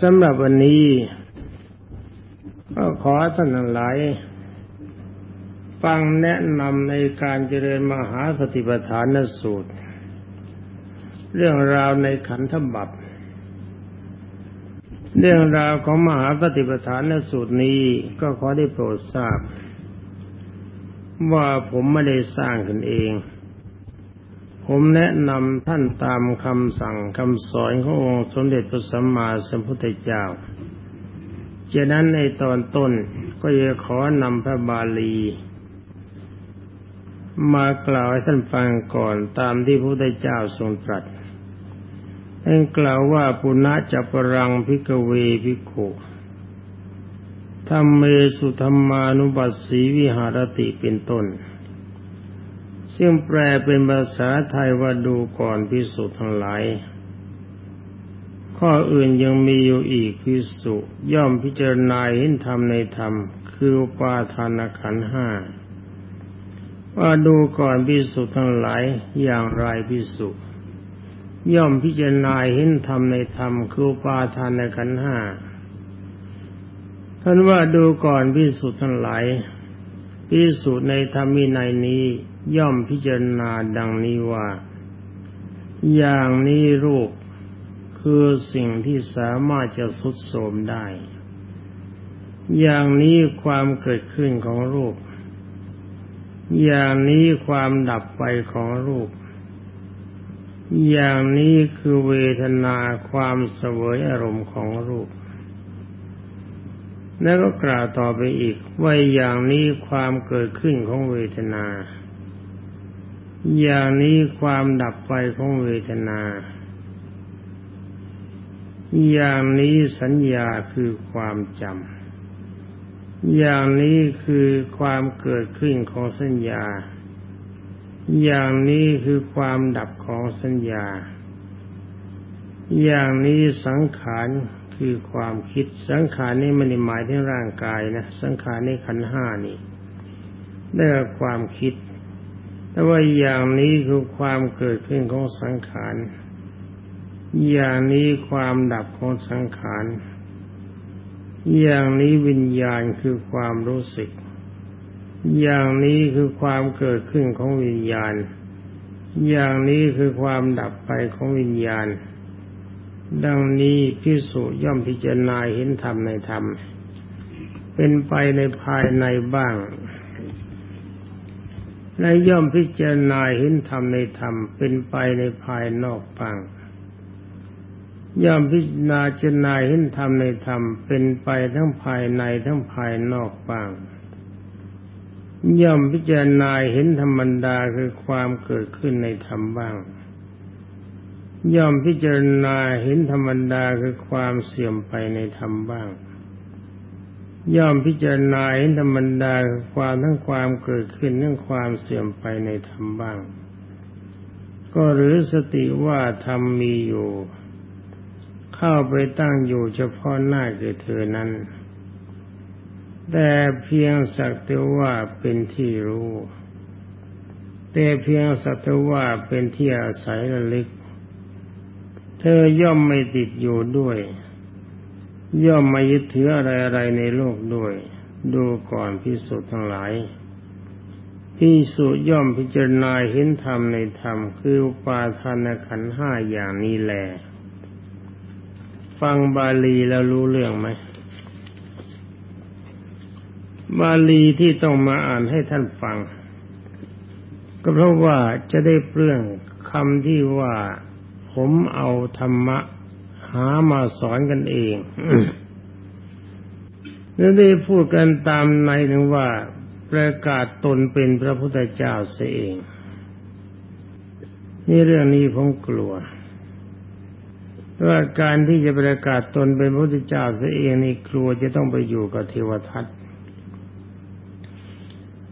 สำหรับวันนี้ ก็ขอท่านหลาย ฟังแนะนำในการเจริญมหาสติปัฏฐานสูตร เรื่องราวในขันธบัพเรื่องราวของมหาปฏิปทานสูตรนี้ก็ขอได้โปรดทราบ ว่าผมไม่ได้สร้างขึ้นเอง ผมแนะนำท่านตามคำสั่งคำสอนขององค์สมเด็จพระสัมมาสัมพุทธเจ้าจากนั้นในตอนต้นก็จะขอนำพระบาลี มากล่าวให้ท่านฟังก่อนตามที่พระพุทธเจ้าทรงตรัสท่านกล่าวว่าปุณะจัปรังพิกเวพิโขธรรมเมสุธรรมานุบัสสีวิหารติเป็นต้น ซึ่งแปลเป็นภาษาไทยว่าดูก่อนพิสุทั้งหลาย ข้ออื่นยังมีอยู่อีกพิสุย่อมพิจารณาเห็นธรรมในธรรม คือปาทานขันห้าว่าดูก่อนพิสุทั้งหลายอย่างไรพิสุย่อมพิจารณาเห็นธรรมในธรรม คือปาทานขันห้าท่านว่าดูก่อนพิสุทั้งหลายพิสุในธรรมีในนี้ ย่อมพิจารณาดังนี้ว่า อย่างนี้รูปคือสิ่งที่สามารถจะสุดโสมได้ อย่างนี้ความเกิดขึ้นของรูป อย่างนี้ความดับไปของรูป อย่างนี้คือเวทนาความเสวยอารมณ์ของรูป แล้วก็กล่าวต่อไปอีกว่าอย่างนี้ความเกิดขึ้นของเวทนา อย่างนี้ความดับไปของเวทนา อย่างนี้สัญญาคือความจำ อย่างนี้คือความเกิดขึ้นของสัญญา อย่างนี้คือความดับของสัญญา อย่างนี้สังขารคือความคิด สังขารนี่มันหมายถึงร่างกายนะ สังขารนี่ขันห้านี่ได้ความคิด แต่ว่าอย่างนี้คือความเกิดขึ้นของสังขาร อย่างนี้ความดับของสังขาร อย่างนี้วิญญาณคือความรู้สึก อย่างนี้คือความเกิดขึ้นของวิญญาณ อย่างนี้คือความดับไปของวิญญาณ ดังนี้พิสุย่อมพิจารณาเห็นธรรมในธรรม เป็นไปในภายในบ้าง และย่อมพิจารณาเห็นธรรมในธรรมเป็นไปในภายนอกบ้างย่อมพิจารณาเจนายเห็นธรรมในธรรมเป็นไปทั้งภายในทั้งภายนอกบ้าง ย่อมพิจารณาเห็นธรรมดาคือความเกิดขึ้นในธรรมบ้าง ย่อมพิจารณาเห็นธรรมดาคือความเสื่อมไปในธรรมบ้าง ย่อมพิจารณาเห็นธรรมดาความทั้งความเกิดขึ้นทั้งความเสื่อมไปในธรรมบ้าง ก็หรือสติว่าธรรมมีอยู่ เข้าไปตั้งอยู่เฉพาะหน้าคือเธอนั้น แต่เพียงสักแต่ว่าเป็นที่รู้ แต่เพียงสักแต่ว่าเป็นที่อาศัยระลึก เธอย่อมไม่ติดอยู่ด้วย ย่อมไม่ยึดถืออะไรอะไรในโลกด้วย ดูก่อนพิสุทั้งหลายพิสุย่อมพิจารณาเห็นธรรมในธรรม คืออุปาทานขันห้าอย่างนี้แหละฟังบาลีแล้วรู้เรื่องไหมบาลีที่ต้องมาอ่านให้ท่านฟัง ก็เพราะว่าจะได้เปลื้องคำที่ว่า ผมเอาธรรมะ หามาสอนกันเองแล้วได้พูดกันตามในถึงว่าประกาศตนเป็นพระพุทธเจ้าเสียเอง นี่เรื่องนี้ผมกลัวว่าการที่จะประกาศตนเป็นพระพุทธเจ้าเสียเองนี่กลัวจะต้องไปอยู่กับเทวทัต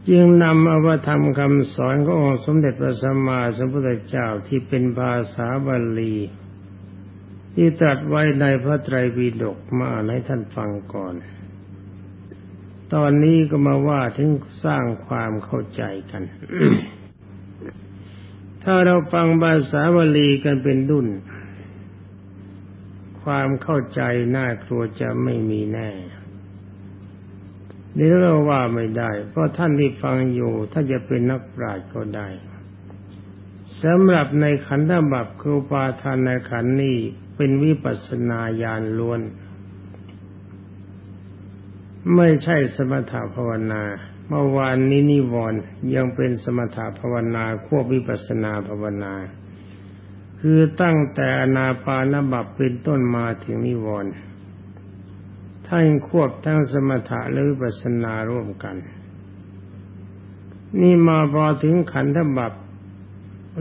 จึงนำอวธรรมคำสอนขององค์สมเด็จพระสัมมาสัมพุทธเจ้าที่เป็นภาษาบาลี ที่ตรัสไว้ในพระไตรปิฎกมาอ่านให้ท่านฟังก่อน ตอนนี้ก็มาว่าถึงสร้างความเข้าใจกัน ถ้าเราฟังภาษาบาลีกันเป็นดุนความเข้าใจน่ากลัวจะไม่มีแน่นี่เราว่าไม่ได้ เพราะท่านที่ฟังอยู่ถ้าจะเป็นนักปราชญ์ก็ได้สำหรับในขันธบัพคือปาทานในขันนี้ เป็นวิปัสนาญาณล้วน ไม่ใช่สมถภาวนา เมื่อวานนี้นิวรณ์ยังเป็นสมถภาวนาควบวิปัสนาภาวนา คือตั้งแต่อนาปานบัพเป็นต้นมาถึงนิวรณ์ท่านควบทั้งสมถะและวิปัสนาร่วมกัน นี่มาพอถึงขันธบัพ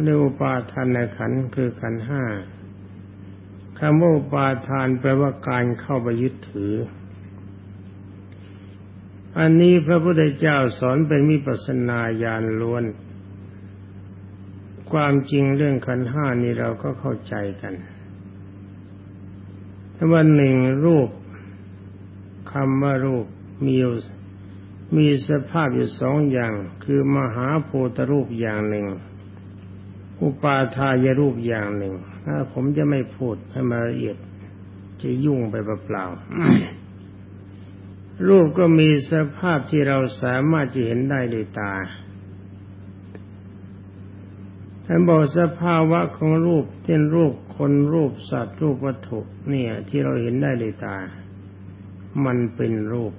เรียกอุปาทานในขันคือขันห้า คำว่าอุปาทานแปลว่าการเข้าไปยึดถือ อันนี้พระพุทธเจ้าสอนเป็นมิปัสนาญาณล้วน ความจริงเรื่องขันห้านี้เราก็เข้าใจกันวันหนึ่งรูปคำว่ารูปมีมีสภาพอยู่สองอย่าง คือมหาโพธรูปอย่างหนึ่ง อุปาทายรูปอย่างหนึ่ง ถ้าผมจะไม่พูดให้มาละเอียด จะยุ่งไปเปล่าๆรูปก็มีสภาพที่เราสามารถจะเห็นได้ด้วยตาท่านบอกสภาวะของรูปเช่นรูปคนรูปสัตว์รูปวัตถุเนี่ย ที่เราเห็นได้ด้วยตา มันเป็นรูป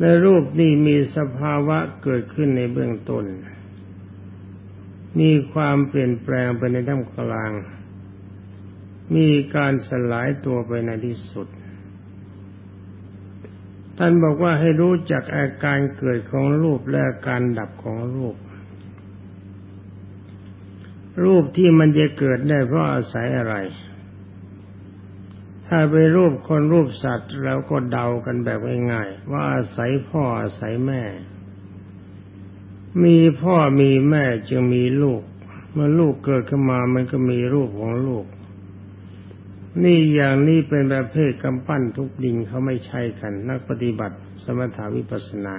ในรูปนี้มีสภาวะเกิดขึ้นในเบื้องต้น มีความเปลี่ยนแปลงไปในด้านกลาง มีการสลายตัวไปในที่สุด ท่านบอกว่าให้รู้จักอาการเกิดของรูปและอาการดับของรูป รูปที่มันจะเกิดได้เพราะอาศัยอะไร ถ้าไปรูปคนรูปสัตว์เราก็เดากันแบบง่ายๆว่าอาศัยพ่ออาศัยแม่ มีพ่อมีแม่จึงมีลูก เมื่อลูกเกิดขึ้นมามันก็มีรูปของลูก นี่อย่างนี้เป็นประเภทกำปั้นทุกดินเขาไม่ใช่กัน นักปฏิบัติสมถาวิปัสนา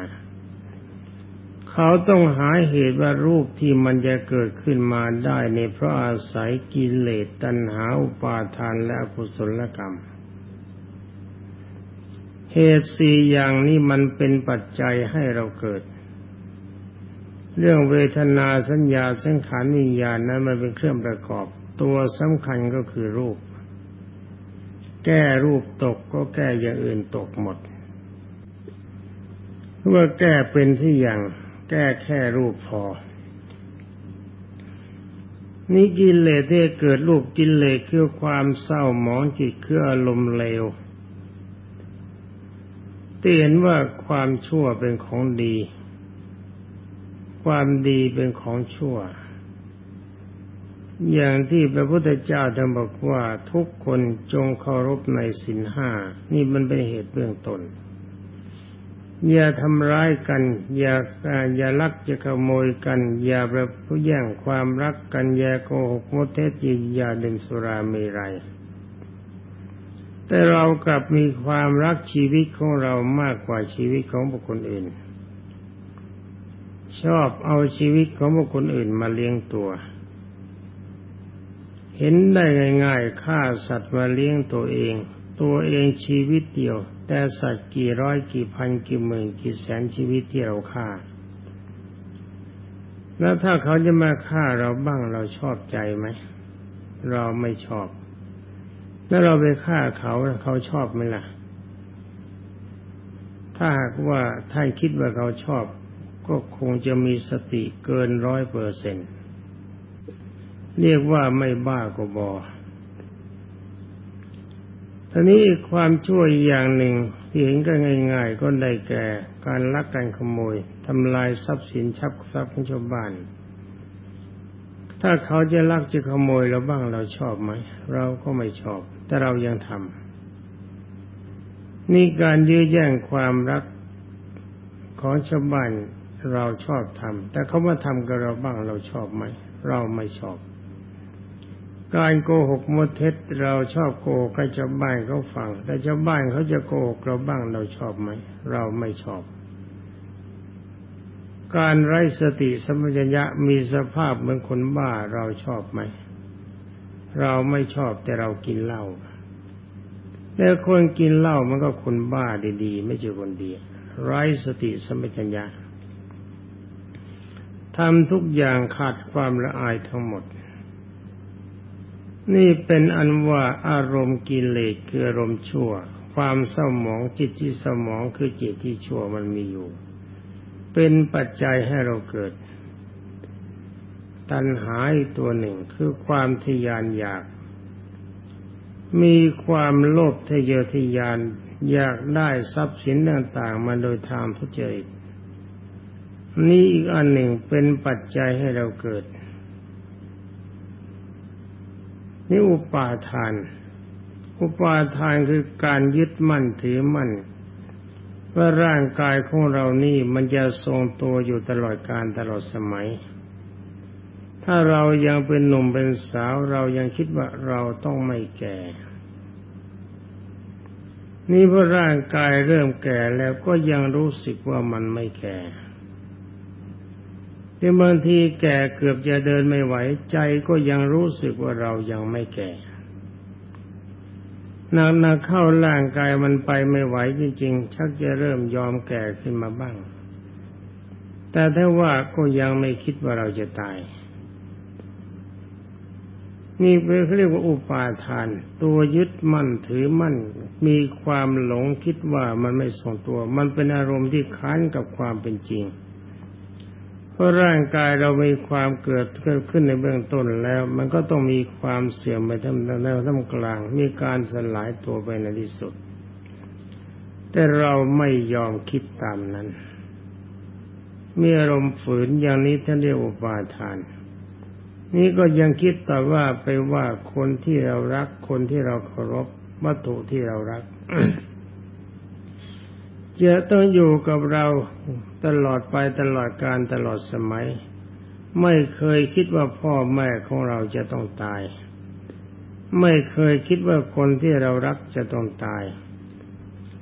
เขาต้องหาเหตุว่ารูปที่มันจะเกิดขึ้นมาได้ในเพราะอาศัยกิเลสตัณหาอุปาทานและกุศลกรรม เหตุสี่อย่างนี้มันเป็นปัจจัยให้เราเกิด เรื่องเวทนาสัญญาสังขารวิญญาณนั้นมันเป็นเครื่องประกอบ ตัวสำคัญก็คือรูป แก้รูปตกก็แก้อย่างอื่นตกหมดเมื่อแก้เป็นที่อย่าง แก้แค่รูปพอ นี่กิเลสที่เกิดรูปกิเลสคือความเศร้าหมองจิตคืออารมณ์เลวที่เห็นว่าความชั่วเป็นของดี ความดีเป็นของชั่ว อย่างที่พระพุทธเจ้าท่านบอกว่าทุกคนจงเคารพในสินห้า นี่มันเป็นเหตุเบื้องต้นอย่าทำร้ายกัน อย่าอย่าลักอย่าขโมยกัน อย่าประพฤติแย่งความรักกัน อย่าโกหกมดเท็จอย่าดื่มสุราเมรัยแต่เรากลับมีความรักชีวิตของเรามากกว่าชีวิตของบุคคลอื่น ชอบเอาชีวิตของบุคคลอื่นมาเลี้ยงตัว เห็นได้ง่ายๆฆ่าสัตว์มาเลี้ยงตัวเอง ตัวเองชีวิตเดียว แต่สัตว์กี่ร้อยกี่พันกี่หมื่นกี่แสนชีวิตที่เราฆ่า แล้วถ้าเขาจะมาฆ่าเราบ้างเราชอบใจไหม เราไม่ชอบ แล้วเราไปฆ่าเขาเขาชอบไหมล่ะถ้าหากว่าท่านคิดว่าเขาชอบ ก็คงจะมีสติเกินร้อยเปอร์เซ็นต์เรียกว่าไม่บ้าก็บอทีนี้ความช่วยอย่างหนึ่งที่เห็นก็ง่าย ๆ ก็ได้แก่การลักการขโมยทำลายทรัพย์สินชับทรัพย์ของชาวบ้าน ถ้าเขาจะลักจะขโมยเราบ้างเราชอบไหมเราก็ไม่ชอบ แต่เรายังทำนี่การยื้อแย่งความรักของชาวบ้าน เราชอบทำแต่เขามาทำกับเราบ้างเราชอบไหมเราไม่ชอบ การโกหกมดเท็จเราชอบโกหกให้ชาวบ้านเขาฟัง แต่ชาวบ้านเขาจะโกหกเราบ้างเราชอบไหมเราไม่ชอบ การไร้สติสมัญญะมีสภาพเหมือนคนบ้าเราชอบไหมเราไม่ชอบแต่เรากินเหล้าแล้วคนกินเหล้ามันก็คนบ้าดีๆ ไม่ใช่คนดีไร้สติสมัชัญญา ทำทุกอย่างขาดความละอายทั้งหมด นี่เป็นอันว่าอารมณ์กิเลสคืออารมณ์ชั่ว ความเศร้าหมองจิตที่สมองคือจิตที่ชั่วมันมีอยู่ เป็นปัจจัยให้เราเกิด ตัณหาตัวหนึ่งคือความทยานอยาก มีความโลภทะเยอทะยานอยากได้ทรัพย์สินต่างๆมาโดยทางทุจริต นี่อีกอันหนึ่งเป็นปัจจัยให้เราเกิด นี่อุปาทาน อุปาทานคือการยึดมั่นถือมั่นว่าร่างกายของเรานี่มันจะทรงตัวอยู่ตลอดการตลอดสมัย ถ้าเรายังเป็นหนุ่มเป็นสาวเรายังคิดว่าเราต้องไม่แก่ นี่เพราะร่างกายเริ่มแก่แล้วก็ยังรู้สึกว่ามันไม่แก่ ที่บางทีแก่เกือบจะเดินไม่ไหวใจก็ยังรู้สึกว่าเรายังไม่แก่นักนักเข้าร่างกายมันไปไม่ไหวจริง ๆ ชักจะเริ่มยอมแก่ขึ้นมาบ้าง แต่ถ้าว่าก็ยังไม่คิดว่าเราจะตาย นี่เป็นเขาเรียกว่าอุปาทาน ตัวยึดมั่นถือมั่น มีความหลงคิดว่ามันไม่ทรงตัว มันเป็นอารมณ์ที่ค้านกับความเป็นจริง เพราะร่างกายเรามีความเกิดเกิดขึ้นในเบื้องต้นแล้ว มันก็ต้องมีความเสื่อมไปทั้งแนวทั้งกลาง มีการสลายตัวไปในที่สุด แต่เราไม่ยอมคิดตามนั้น มีอารมณ์ฝืนอย่างนี้ท่านเรียกอุปาทาน นี่ก็ยังคิดแต่ว่าไปว่าคนที่เรารักคนที่เราเคารพวัตถุที่เรารัก จะต้องอยู่กับเราตลอดไปตลอดการตลอดสมัย ไม่เคยคิดว่าพ่อแม่ของเราจะต้องตาย ไม่เคยคิดว่าคนที่เรารักจะต้องตาย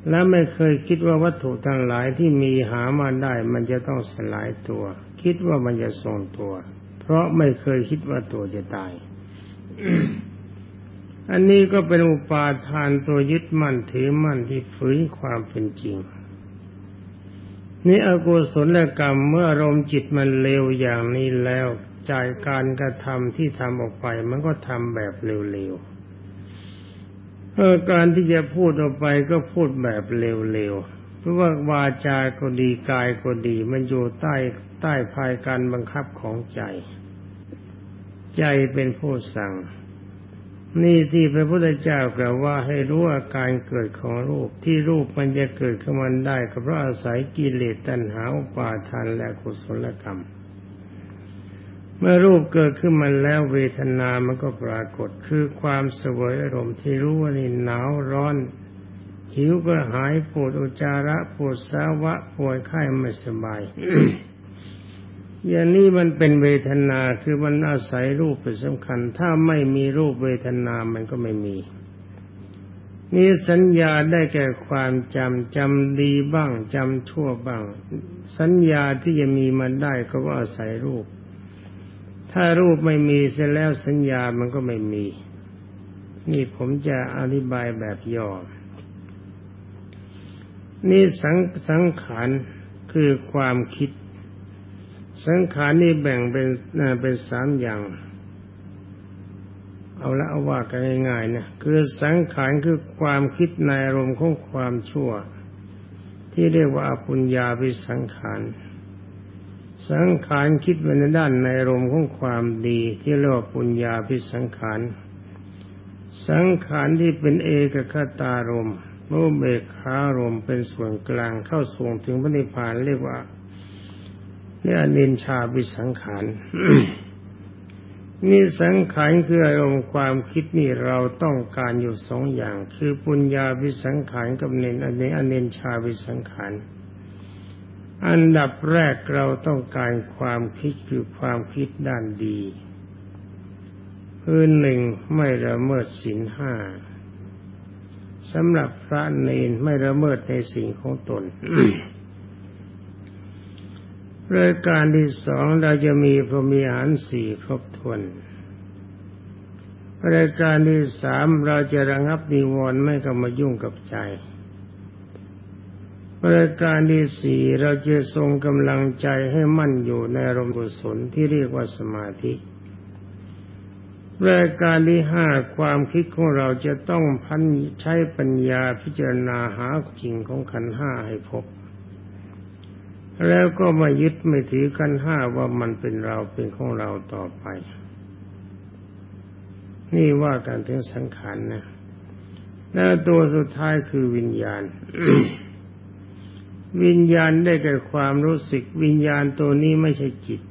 และไม่เคยคิดว่าวัตถุทั้งหลายที่มีหามาได้ มันจะต้องสลายตัว คิดว่ามันจะทรงตัว เพราะไม่เคยคิดว่าตัวจะตายอันนี้ก็เป็นอุปาทานตัวยึดมั่นถือมั่นที่ฝืนความเป็นจริง นี่อกุศลกรรมเมื่ออารมณ์จิตมันเลวอย่างนี้แล้วจ่ายการกระทำที่ทำออกไป มันก็ทำแบบเร็วๆเออการที่จะพูดออกไปก็พูดแบบเร็วๆเพราะว่าวาจาก็ดีกายก็ดี มันอยู่ใต้ใต้ภายการบังคับของใจ ใจเป็นผู้สั่ง นี่ที่พระพุทธเจ้ากล่าวว่าให้รู้อาการเกิดของรูปที่รูปมันจะเกิดขึ้นมาได้ก็เพราะอาศัยกิเลสตัณหาอุปาทานและกุศลกรรม เมื่อรูปเกิดขึ้นมาแล้วเวทนามันก็ปรากฏคือความสวยอารมณ์ที่รู้ว่านี่หนาวร้อน หิวก็หายปวดอุจจาระปวดสาวะปวดไข้ไม่สบาย อย่างนี้มันเป็นเวทนาคือมันอาศัยรูปเป็นสำคัญ ถ้าไม่มีรูปเวทนามันก็ไม่มี นี่สัญญาได้แก่ความจำจำดีบ้างจำชั่วบ้าง สัญญาที่จะมีมันได้ก็ว่าอาศัยรูป ถ้ารูปไม่มีเสร็จแล้วสัญญามันก็ไม่มี นี่ผมจะอธิบายแบบย่อนี่สังสังขารคือความคิด สังขารนี่แบ่งเป็นเป็นสามอย่าง เอาละเอาว่ากันง่ายๆนะคือสังขารคือความคิดในอารมณ์ของความชั่ว ที่เรียกว่าปุญญาวิสังขารสังขารคิดไปในด้านในอารมณ์ของความดี ที่เรียกว่าปุญญาพิสังขารสังขารที่เป็นเอกคตารมโมเบกขารมเป็นส่วนกลางเข้าส่งถึงพระนิพพานเรียกว่า นี่อนินชาวิสังขารนี่สังขารคืออารมณ์ความคิดนี่เราต้องการอยู่สองอย่าง คือปุญญาวิสังขารกับเนนอันนี้อนินชาวิสังขารอันดับแรกเราต้องการความคิดคือความคิดด้านดีคือหนึ่งไม่ละเมิดศีลห้าสำหรับพระเนนไม่ละเมิดในสิ่งของตน รายการที่สองเราจะมีพรมีหารสี่ครบถ้วนรายการที่สามเราจะระงับนิวรณ์ไม่เข้ามายุ่งกับใจรายการที่สี่เราจะทรงกำลังใจให้มั่นอยู่ในอารมณ์กุศลที่เรียกว่าสมาธิรายการที่ห้าความคิดของเราจะต้องพันใช้ปัญญาพิจารณาหาจริงของขันห้าให้พบ แล้วก็มายึดไม่ถือขันห้าว่ามันเป็นเราเป็นของเราต่อไป นี่ว่ากันถึงสังขารนะแล้วตัวสุดท้ายคือวิญญาณ วิญญาณได้แก่ความรู้สึก วิญญาณตัวนี้ไม่ใช่จิต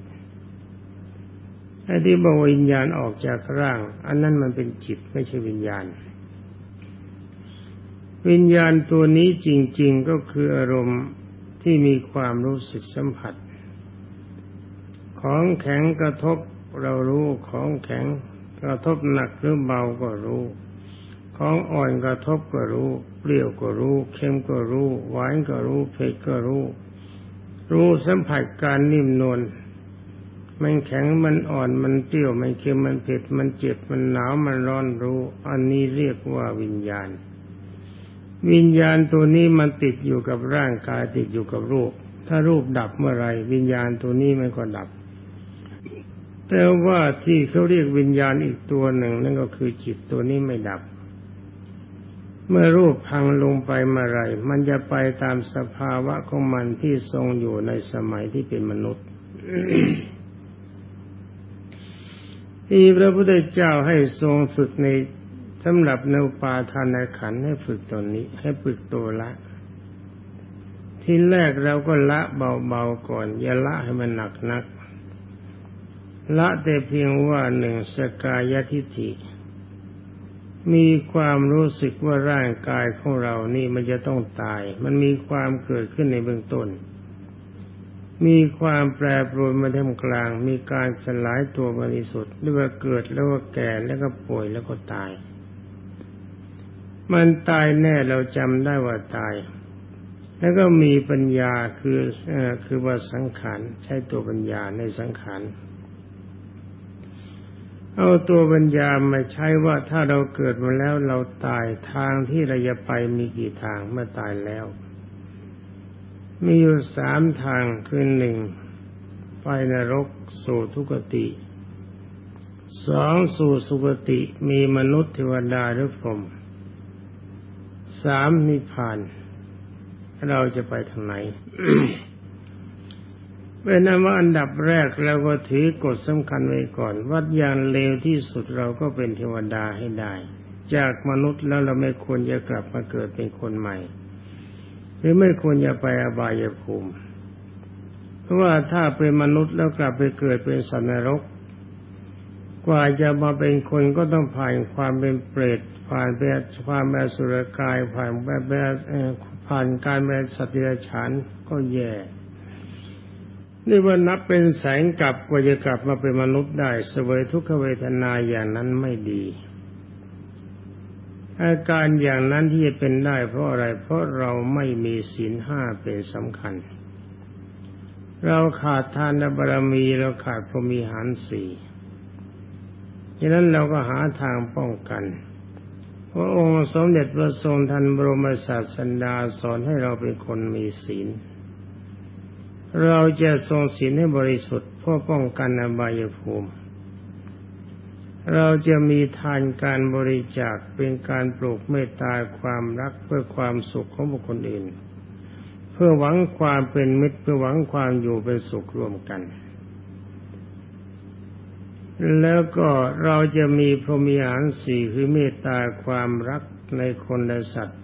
ไอ้ที่บอกวิญญาณออกจากร่าง อันนั้นมันเป็นจิตไม่ใช่วิญญาณ วิญญาณตัวนี้จริง ๆก็คืออารมณ์ ที่มีความรู้สึกสัมผัส ของแข็งกระทบเรารู้ของแข็งกระทบหนักหรือเบาก็รู้ ของอ่อนกระทบก็รู้ เปรี้ยวก็รู้เค็มก็รู้ หวานก็รู้เผ็ดก็รู้ รู้สัมผัสการนิ่มนวลมันแข็งมันอ่อนมันเปรี้ยวมันเค็มมันเผ็ดมันเจ็บมันหนาวมันร้อนรู้ อันนี้เรียกว่าวิญญาณ วิญญาณตัวนี้มันติดอยู่กับร่างกายติดอยู่กับรูป ถ้ารูปดับเมื่อไรวิญญาณตัวนี้มันก็ดับ แต่ว่าที่เขาเรียกวิญญาณอีกตัวหนึ่ง นั่นก็คือจิตตัวนี้ไม่ดับ เมื่อรูปพังลงไปเมื่อไรมันจะไปตามสภาวะของมันที่ทรงอยู่ในสมัยที่เป็นมนุษย์ที่พระพุทธเจ้าให้ทรงฝึกใน สำหรับในปาทานขันให้ฝึกตนนี้ ให้ฝึกตัวละ ที่แรกเราก็ละเบาๆก่อน อย่าละให้มันหนักนัก ละแต่เพียงว่าหนึ่งสกายทิฏฐิ มีความรู้สึกว่าร่างกายของเรานี่มันจะต้องตาย มันมีความเกิดขึ้นในเบื้องต้น มีความแปรปรวนมาท่ามกลาง มีการสลายตัวบริสุทธิ์หรือว่าเกิดแล้วก็แก่แล้วก็ป่วยแล้วก็ตาย มันตายแน่เราจำได้ว่าตาย แล้วก็มีปัญญาคืออคือว่าสังขารใช้ตัวปัญญาในสังขารเอาตัวปัญญามาใช้ว่าถ้าเราเกิดมาแล้วเราตายทางที่เราจะไปมีกี่ทางเมื่อตายแล้ว มีอยู่สามทางคือหนึ่งไปนรกสู่ทุกติสองสู่สุกติมีมนุษย์เทวดาหรือพรหม สามนิพพาน เราจะไปทางไหนเป็นนั้นว่าอันดับแรกเราก็ถือกฎสำคัญไว้ก่อนว่าอย่างเลวที่สุดเราก็เป็นเทวดาให้ได้ จากมนุษย์แล้วเราไม่ควรจะกลับมาเกิดเป็นคนใหม่ หรือไม่ควรจะไปอบายภูมิ เพราะว่าถ้าเป็นมนุษย์แล้วกลับไปเกิดเป็นสัตว์นรก กว่าจะมาเป็นคนก็ต้องผ่านความเป็นเปรตผ่านเป็นความแบสุรกาย ผ่านแบบแบบผ่านการเป็นสัตว์เดรัจฉานก็แย่นี่ว่านับเป็นแสงกลับกว่าจะกลับมาเป็นมนุษย์ได้เสวยทุกขเวทนาอย่างนั้นไม่ดีอาการอย่างนั้นที่จะเป็นได้เพราะอะไร เพราะเราไม่มีศีลห้าเป็นสำคัญ เราขาดทานบารมีเราขาดพรมีหารสี่ ฉะนั้นเราก็หาทางป้องกันพระองค์สมเด็จพระทรงทันบรมศาสดาสอนให้เราเป็นคนมีศีล เราจะทรงศีลให้บริสุทธิ์เพื่อป้องกันอบายภูมิ เราจะมีทานการบริจาคเป็นการปลูกเมตตาความรักเพื่อความสุขของบุคคลอื่น เพื่อหวังความเป็นมิตรเพื่อหวังความอยู่เป็นสุขร่วมกัน แล้วก็เราจะมีพรหมีหารสี่คือเมตตาความรักในคนและสัตว์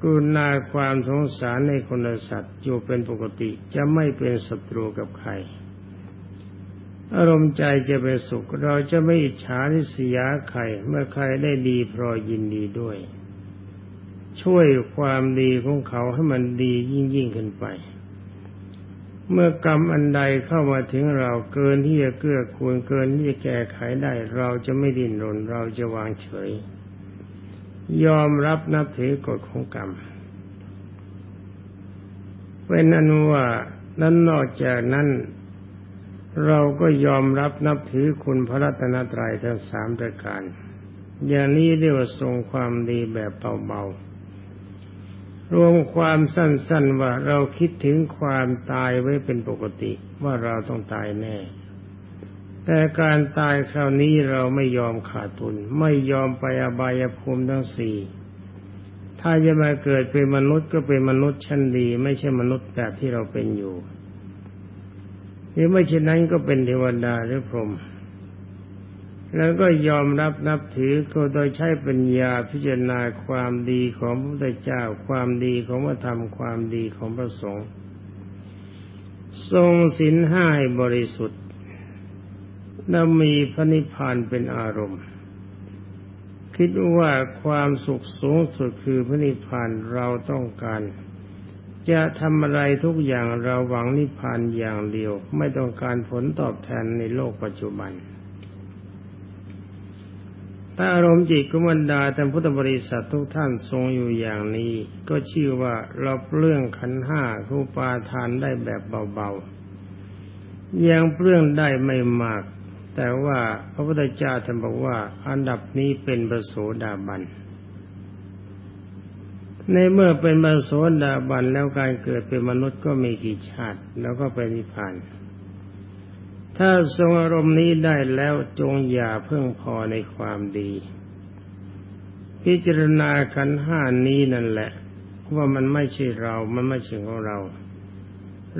กรุณาความสงสารในคนและสัตว์อยู่เป็นปกติจะไม่เป็นศัตรูกับใคร อารมณ์ใจจะเป็นสุข เราจะไม่อิจฉาริษยาใครเมื่อใครได้ดีพรอยินดีด้วย ช่วยความดีของเขาให้มันดียิ่งยิ่งขึ้นไป เมื่อกรรมอันใดเข้ามาถึงเราเกินที่จะเกื้อกูลเกินที่จะแก้ไขได้ เราจะไม่ดิ้นรน เราจะวางเฉย ยอมรับนับถือกฎของกรรมเป็นอนุว่านั้นนอกจากนั้น เราก็ยอมรับนับถือคุณพระรัตนตรัยทั้งสามประการ อย่างนี้เรียกว่าทรงความดีแบบเบาๆ รวมความสั้น ๆ ว่าเราคิดถึงความตายไว้เป็นปกติว่าเราต้องตายแน่ แต่การตายคราวนี้เราไม่ยอมขาดทุน ไม่ยอมไปอบายภูมิทั้งสี่ถ้าจะมาเกิดเป็นมนุษย์ก็เป็นมนุษย์ชั้นดี ไม่ใช่มนุษย์แบบที่เราเป็นอยู่หรือไม่เช่นนั้นก็เป็นเทวดาหรือพรหม แล้วก็ยอมรับนับถือก็โดยใช้ปัญญาพิจารณาความดีของพระพุทธเจ้า ความดีของพระธรรมความดีของพระสงฆ์ทรงศีลห้าบริสุทธิ์และมีพระนิพพานเป็นอารมณ์ คิดว่าความสุขสูงสุดคือพระนิพพานเราต้องการ จะทำอะไรทุกอย่างเราหวังนิพพานอย่างเดียว ไม่ต้องการผลตอบแทนในโลกปัจจุบัน ถ้าอารมณ์จิตกุมันดาแต่พุทธบริษัททุกท่านทรงอยู่อย่างนี้ ก็ชื่อว่าเราเปลื้องขันห้ารูปาทานได้แบบเบาๆ ยังเปลื้องได้ไม่มาก แต่ว่าพระพุทธเจ้าท่านบอกว่า อันดับนี้เป็นประโสดาบัน ในเมื่อเป็นประโสดาบันแล้วการเกิดเป็นมนุษย์ก็มีกี่ชาติ แล้วก็ไปนิพพาน ถ้าทรงอารมณ์นี้ได้แล้วจงอย่าเพิ่งพอในความดี พิจารณาขันห้านี้นั่นแหละ ว่ามันไม่ใช่เรา มันไม่ใช่ของเรา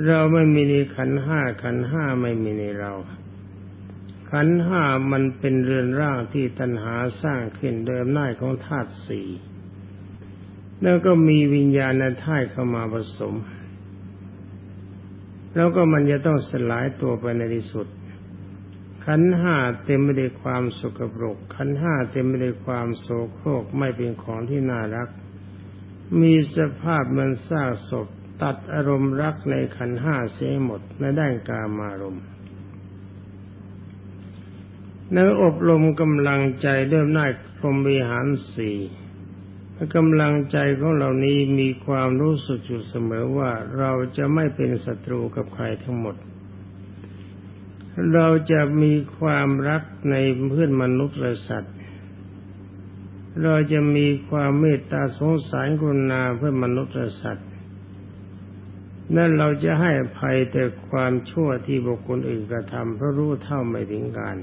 เราไม่มีในขันห้าขันห้าไม่มีในเรา ขันห้ามันเป็นเรือนร่างที่ตัณหาสร้างขึ้นโดยอำนาจของธาตุสี่แล้วก็มีวิญญาณธาตุเข้ามาผสม แล้วก็มันจะต้องสลายตัวไปในที่สุด ขันห้าเต็มไปด้วยความสกปรก ขันห้าเต็มไปด้วยความโศโครกไม่เป็นของที่น่ารัก มีสภาพมือนซากศพตัดอารมณ์รักในขันห้าเสียหมดในด้านกามารมณ์นักอบรมกำลังใจเริ่มน่ายพรมวิหารสี่ กำลังใจของเรานี้มีความรู้สึกอยู่เสมอว่าเราจะไม่เป็นศัตรูกับใครทั้งหมด เราจะมีความรักในเพื่อนมนุษย์และสัตว์ เราจะมีความเมตตาสงสารกรุณาเพื่อนมนุษย์และสัตว์ นั่นเราจะให้ภัยแต่ความชั่วที่บุคคลอื่นกระทำเพราะรู้เท่าไม่ถึงการ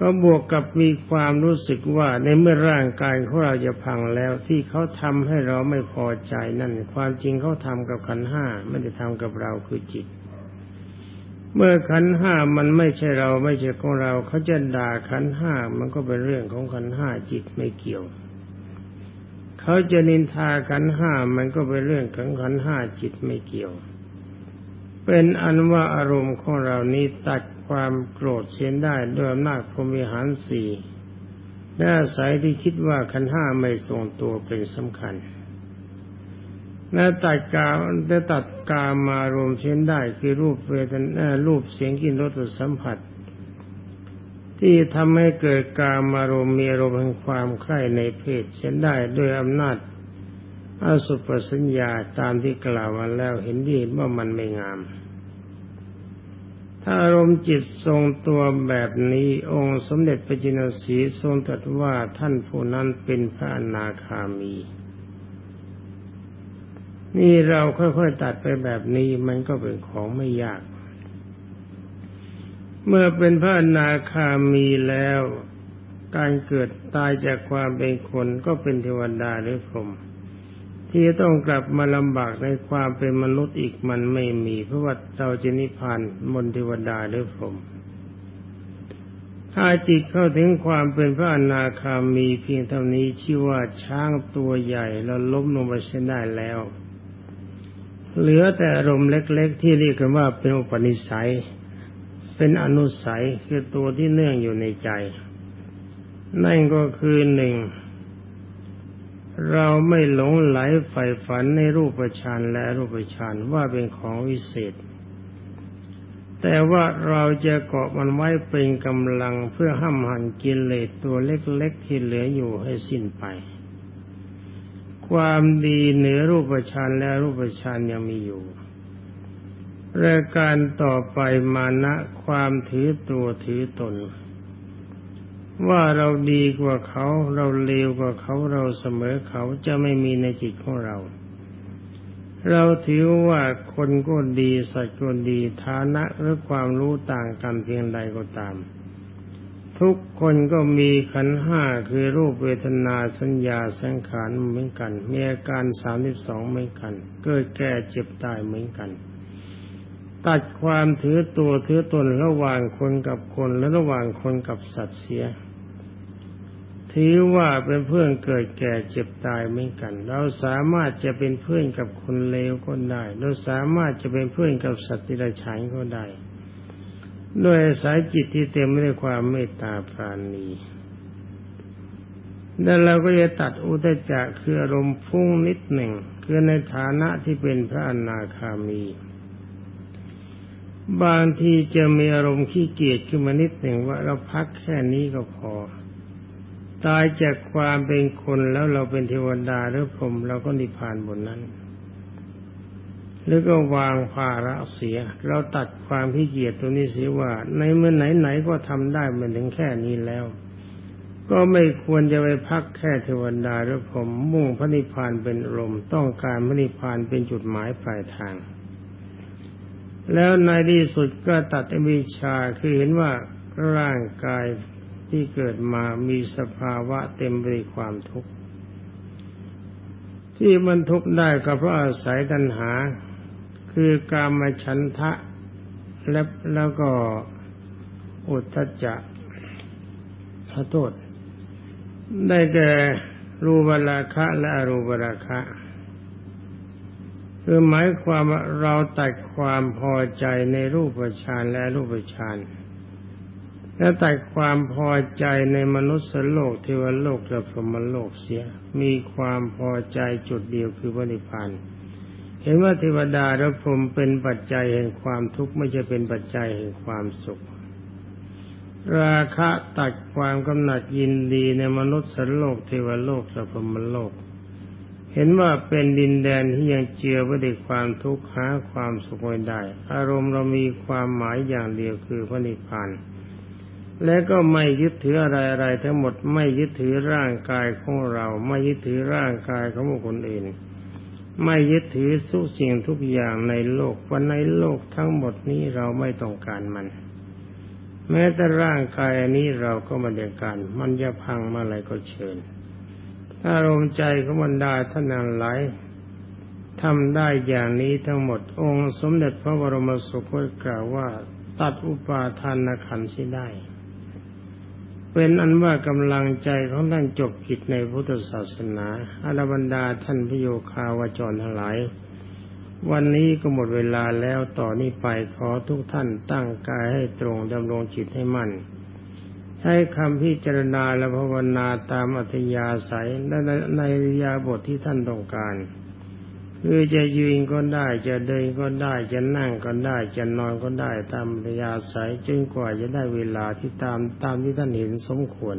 ก็บวกกับมีความรู้สึกว่าในเมื่อร่างกายของเราจะพังแล้วที่เขาทำให้เราไม่พอใจนั่น ความจริงเขาทำกับขันห้าไม่ได้ทำกับเราคือจิต เมื่อขันห้ามันไม่ใช่เราไม่ใช่ของเราเขาจะด่าขันห้ามันก็เป็นเรื่องของขันห้าจิตไม่เกี่ยวเขาจะนินทาขันห้ามันก็เป็นเรื่องของขันห้าจิตไม่เกี่ยวเป็นอันว่าอารมณ์ของเรานี้ตัด ความโกรธเสียนได้ด้วยอำนาจพรมิหารสี่และอาศัยที่คิดว่าขันห้าไม่ทรงตัวเป็นสำคัญและตัดกาและตัดกามารวมเช่นได้คือรูปเวทนารูปเสียงกินรสสัมผัส ที่ทำให้เกิดกามารมมีอารมณ์แห่งความใคร่ในเพศเช่นได้ด้วยอำนาจอสุปสัญญาตามที่กล่าวมาแล้วเห็นดีว่ามันไม่งาม ถ้าอารมณ์จิตทรงตัวแบบนี้องค์สมเด็จพระจินสีทรงตรัสว่าท่านผู้นั้นเป็นพระอนาคามี นี่เราค่อยๆตัดไปแบบนี้มันก็เป็นของไม่ยาก เมื่อเป็นพระอนาคามีแล้ว การเกิดตายจากความเป็นคนก็เป็นเทวดาหรือพรหม ที่จะต้องกลับมาลำบากในความเป็นมนุษย์อีกมันไม่มี เพราะว่าเราจะนิพพานมนเทวดาหรือพรหมถ้าจิตเข้าถึงความเป็นพระอนาคามีเพียงเท่านี้ชื่อว่าช้างตัวใหญ่แล้วล้มลงไปเสียได้แล้ว เหลือแต่อารมณ์เล็ก ๆ ที่เรียกกันว่าเป็นอุปนิสัย เป็นอนุสัยคือตัวที่เนื่องอยู่ในใจ นั่นก็คือหนึ่ง เราไม่หลงไหลใฝ่ฝันในรูปฌานและรูปฌานว่าเป็นของวิเศษ แต่ว่าเราจะเกาะมันไว้เป็นกำลังเพื่อห้ามหันกิเลสตัวเล็กๆที่เหลืออยู่ให้สิ้นไป ความดีเหนือรูปฌานและรูปฌานยังมีอยู่รายการต่อไปมานะความถือตัวถือตน ว่าเราดีกว่าเขา เราเลวกว่าเขาเราเสมอเขาจะไม่มีในจิตของเรา เราถือว่าคนก็ดีสัตว์ก็ดีฐานะหรือความรู้ต่างกันเพียงใดก็ตาม ทุกคนก็มีขันห้าคือรูปเวทนาสัญญาสังขารเหมือนกันมีอาการสามสิบสองเหมือนกัน เกิดแก่เจ็บตายเหมือนกันตัดความถือตัวถือตนระหว่างคนกับคนและระหว่างคนกับสัตว์เสีย ถือว่าเป็นเพื่อนเกิดแก่เจ็บตายเหมือนกัน เราสามารถจะเป็นเพื่อนกับคนเลวก็ได้ เราสามารถจะเป็นเพื่อนกับสัตว์ที่ไรฉานก็ได้ด้วยสายจิตที่เต็มไปด้วยความเมตตาปราณีแล้วเราก็จะตัดอุตจักคืออารมณ์ฟุ้งนิดหนึ่ง คือในฐานะที่เป็นพระอนาคามี บางทีจะมีอารมณ์ขี้เกียจขึ้นมานิดหนึ่งว่าเราพักแค่นี้ก็พอ ตายจากความเป็นคนแล้วเราเป็นเทวดาหรือพรหมเราก็นิพพานบนนั้น หรือก็วางภาระเสีย เราตัดความขี้เกียจตัวนี้เสียว่า ในเมื่อไหนๆก็ทำได้มันถึงแค่นี้แล้ว ก็ไม่ควรจะไปพักแค่เทวดาหรือผมมุ่งพระนิพพานเป็นอารมต้องการพระนิพพานเป็นจุดหมายปลายทาง แล้วในที่สุดก็ตัดอวิชชาคือเห็นว่าร่างกาย ที่เกิดมามีสภาวะเต็มไปด้วยความทุกข์ ที่มันทุกข์ได้ก็เพราะอาศัยตัณหา คือการมาฉันทะและแล้วก็อุทธจักขอโทษ ได้แก่รูปราคะ และอรูปราคะคือหมายความว่าเราตัดความพอใจในรูปฌานและรูปฌาน และตัดความพอใจในมนุษย์โลกเทวโลกและพรหมโลกเสีย มีความพอใจจุดเดียวคือพระนิพพานเห็นว่าเทวดาและพรหมเป็นปัจจัยแห่งความทุกข์ไม่ใช่เป็นปัจจัยแห่งความสุข ราคะตัดความกำหนัดยินดีในมนุษย์สโลกเทวโลกและพรหมโลก เห็นว่าเป็นดินแดนที่ยังเจือไปด้วยความทุกข์หาความสุขไม่ได้ อารมณ์เรามีความหมายอย่างเดียวคือพระนิพพาน และก็ไม่ยึดถืออะไรอะไรทั้งหมดไม่ยึดถือร่างกายของเรา ไม่ยึดถือร่างกายของบุคคลอื่น ไม่ยึดถือทุสิ่งทุกอย่างในโลกว่าในโลกทั้งหมดนี้เราไม่ต้องการมัน แม้แต่ร่างกายอันนี้เราก็ไม่ได้การ มันจะพังมาอะไรก็เชิญอารมณ์ใจของบรรดาท่านนั้นหลายทำได้อย่างนี้ทั้งหมดองค์สมเด็จพระบรมสุคตกล่าวว่า ตัดอุปาทานขันธ์ได้ เป็นอันว่ากำลังใจของท่านจบกิจในพุทธศาสนาอารบรรดาท่านพโยคาวจรทั้งหลาย วันนี้ก็หมดเวลาแล้วต่อนนี้ไปขอทุกท่านตั้งกายให้ตรงดำรงจิตให้มั่น ใช้คำพิจารณาและภาวนาตามอัธยาศัยและในริยาบทที่ท่านต้องการ คือจะยืนก็ได้จะเดินก็ได้จะนั่งก็ได้จะนอนก็ได้ตามระยาสายจนกว่าจะได้เวลาที่ตามตามที่ท่านเห็นสมควร